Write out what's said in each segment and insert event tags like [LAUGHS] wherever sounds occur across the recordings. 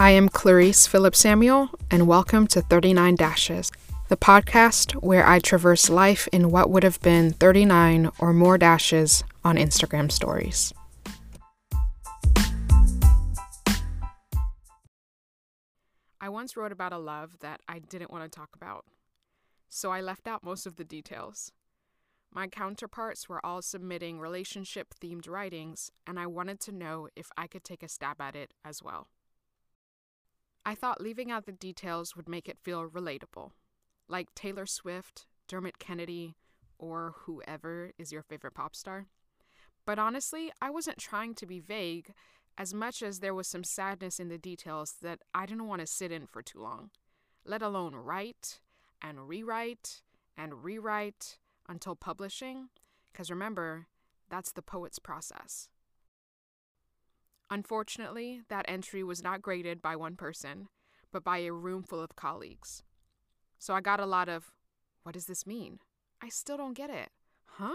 I am Clarice Philip Samuel, and welcome to 39 Dashes, the podcast where I traverse life in what would have been 39 or more dashes on Instagram stories. I once wrote about a love that I didn't want to talk about, so I left out most of the details. My counterparts were all submitting relationship themed writings, and I wanted to know if I could take a stab at it as well. I thought leaving out the details would make it feel relatable, like Taylor Swift, Dermot Kennedy, or whoever is your favorite pop star. But honestly, I wasn't trying to be vague as much as there was some sadness in the details that I didn't want to sit in for too long, let alone write and rewrite and rewrite until publishing, because remember, that's the poet's process. Unfortunately, that entry was not graded by one person, but by a room full of colleagues. So I got a lot of, what does this mean? I still don't get it. Huh?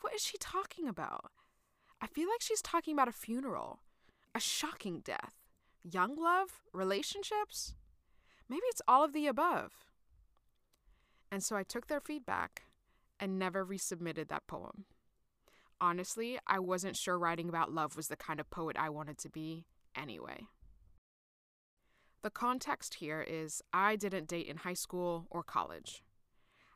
What is she talking about? I feel like she's talking about a funeral, a shocking death, young love, relationships. Maybe it's all of the above. And so I took their feedback and never resubmitted that poem. Honestly, I wasn't sure writing about love was the kind of poet I wanted to be anyway. The context here is I didn't date in high school or college.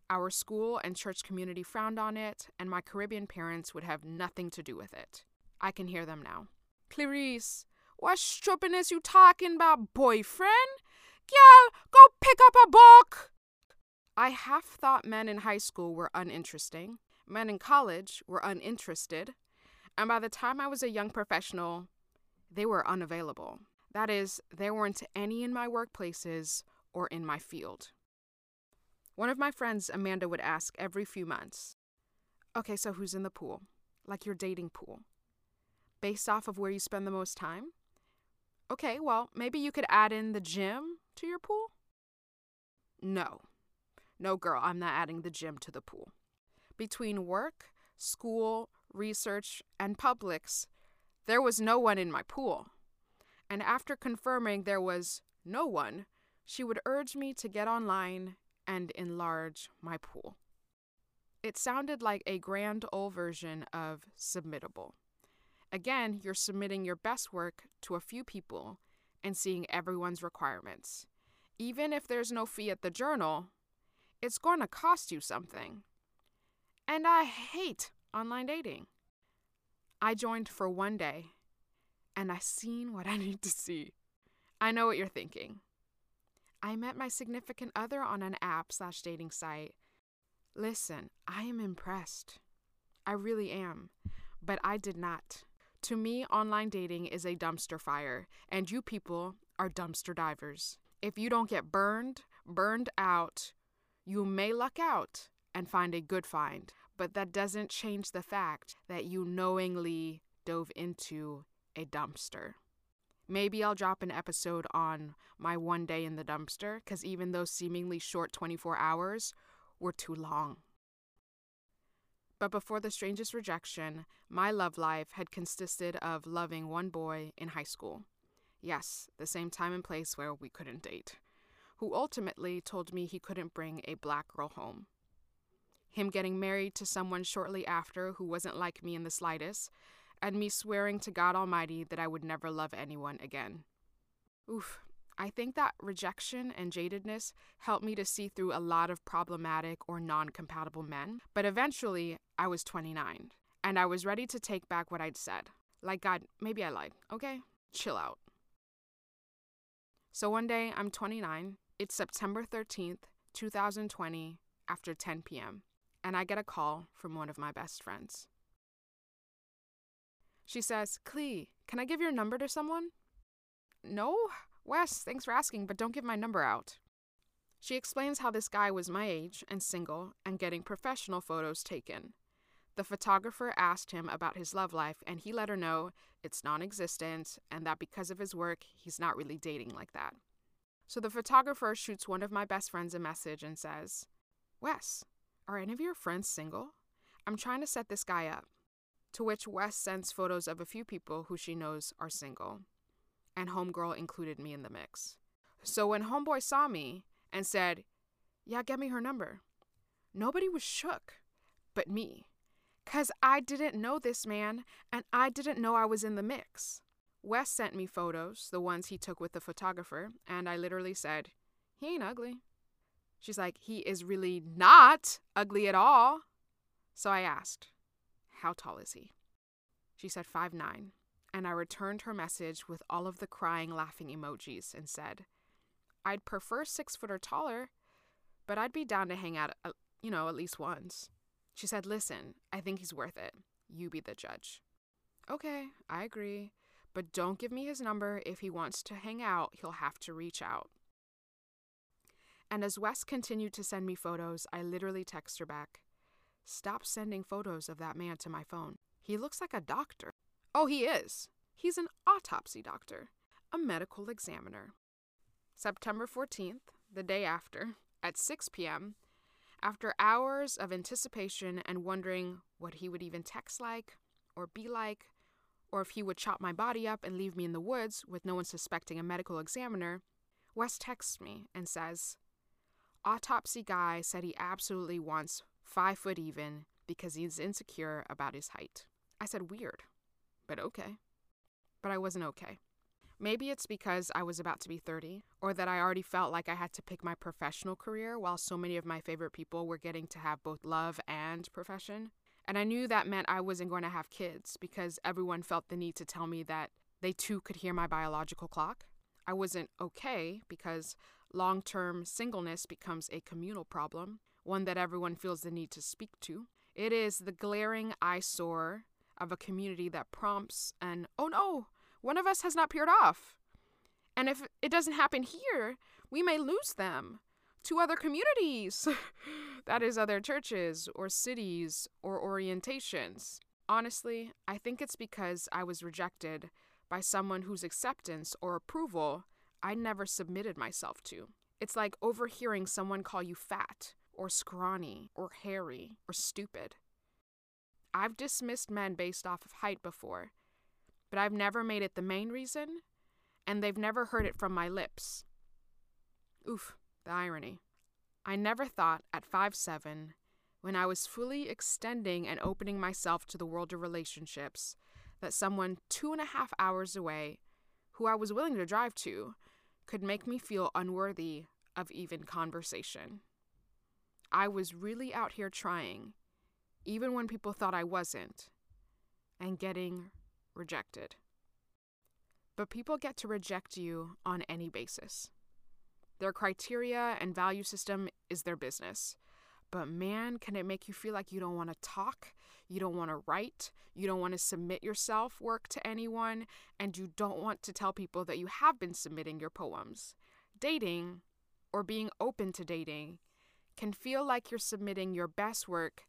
Our school and church community frowned on it, and my Caribbean parents would have nothing to do with it. I can hear them now. Clarice, what strupping is you talking about, boyfriend? Girl, go pick up a book! I half thought men in high school were uninteresting, men in college were uninterested, and by the time I was a young professional, they were unavailable. That is, there weren't any in my workplaces or in my field. One of my friends, Amanda, would ask every few months, Okay, so who's in the pool? Like your dating pool. Based off of where you spend the most time? Okay, well, maybe you could add in the gym to your pool? No, no, girl, I'm not adding the gym to the pool. Between work, school, research, and Publix, there was no one in my pool. And after confirming there was no one, she would urge me to get online and enlarge my pool. It sounded like a grand old version of submittable. Again, you're submitting your best work to a few people and seeing everyone's requirements. Even if there's no fee at the journal, it's going to cost you something. And I hate online dating. I joined for one day and I seen what [LAUGHS] I need to see. I know what you're thinking. I met my significant other on an app slash dating site. Listen, I am impressed. I really am. But I did not. To me, online dating is a dumpster fire, and you people are dumpster divers. If you don't get burned, burned out, you may luck out and find a good find, but that doesn't change the fact that you knowingly dove into a dumpster. Maybe I'll drop an episode on my one day in the dumpster, because even those seemingly short 24 hours were too long. But before the strangest rejection, my love life had consisted of loving one boy in high school. Yes, the same time and place where we couldn't date who ultimately told me he couldn't bring a black girl home. Him getting married to someone shortly after who wasn't like me in the slightest, and me swearing to God Almighty that I would never love anyone again. Oof, I think that rejection and jadedness helped me to see through a lot of problematic or non compatible men, but eventually I was 29, and I was ready to take back what I'd said. Like, God, maybe I lied, okay? Chill out. So one day, I'm 29, it's September 13th, 2020, after 10 p.m., and I get a call from one of my best friends. She says, Clee, can I give your number to someone? No, Wes, thanks for asking, but don't give my number out. She explains how this guy was my age and single and getting professional photos taken. The photographer asked him about his love life, and he let her know it's non existent and that because of his work, he's not really dating like that. So the photographer shoots one of my best friends a message and says, Wes, are any of your friends single? I'm trying to set this guy up. To which Wes sends photos of a few people who she knows are single. and Homegirl included me in the mix. So when Homeboy saw me and said, Yeah, get me her number, nobody was shook but me. Because I didn't know this man and I didn't know I was in the mix. Wes sent me photos, the ones he took with the photographer, and I literally said, He ain't ugly. She's like, He is really not ugly at all. So I asked, How tall is he? She said, Five nine. And I returned her message with all of the crying, laughing emojis and said, I'd prefer six foot or taller, but I'd be down to hang out, uh, you know, at least once. She said, Listen, I think he's worth it. You be the judge. Okay, I agree. But don't give me his number. If he wants to hang out, he'll have to reach out. And as Wes continued to send me photos, I literally text her back Stop sending photos of that man to my phone. He looks like a doctor. Oh, he is. He's an autopsy doctor, a medical examiner. September 14th, the day after, at 6 p.m., after hours of anticipation and wondering what he would even text like or be like, or if he would chop my body up and leave me in the woods with no one suspecting a medical examiner, Wes texts me and says, Autopsy guy said he absolutely wants five foot even because he's insecure about his height. I said, weird, but okay. But I wasn't okay. Maybe it's because I was about to be 30, or that I already felt like I had to pick my professional career while so many of my favorite people were getting to have both love and profession. And I knew that meant I wasn't going to have kids because everyone felt the need to tell me that they too could hear my biological clock. I wasn't okay because long term singleness becomes a communal problem, one that everyone feels the need to speak to. It is the glaring eyesore of a community that prompts an, oh no, one of us has not peered off. And if it doesn't happen here, we may lose them to other communities. [LAUGHS] that is, other churches or cities or orientations. Honestly, I think it's because I was rejected by someone whose acceptance or approval I never submitted myself to. It's like overhearing someone call you fat, or scrawny, or hairy, or stupid. I've dismissed men based off of height before, but I've never made it the main reason, and they've never heard it from my lips. Oof, the irony. I never thought at five seven, when I was fully extending and opening myself to the world of relationships, that someone two and a half hours away, who I was willing to drive to, could make me feel unworthy of even conversation. I was really out here trying, even when people thought I wasn't, and getting rejected. But people get to reject you on any basis. Their criteria and value system is their business. But man, can it make you feel like you don't want to talk, you don't want to write, you don't want to submit your self work to anyone, and you don't want to tell people that you have been submitting your poems. Dating, or being open to dating, can feel like you're submitting your best work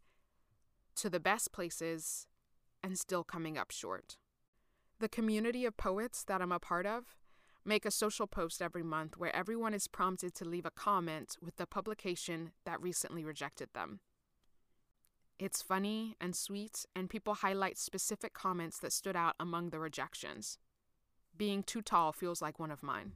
to the best places and still coming up short. The community of poets that I'm a part of make a social post every month where everyone is prompted to leave a comment with the publication that recently rejected them. It's funny and sweet, and people highlight specific comments that stood out among the rejections. Being too tall feels like one of mine.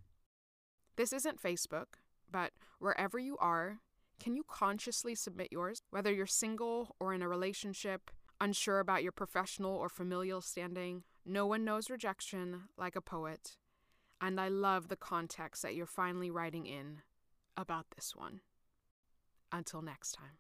This isn't Facebook, but wherever you are, can you consciously submit yours? Whether you're single or in a relationship, unsure about your professional or familial standing, no one knows rejection like a poet, and I love the context that you're finally writing in about this one. Until next time.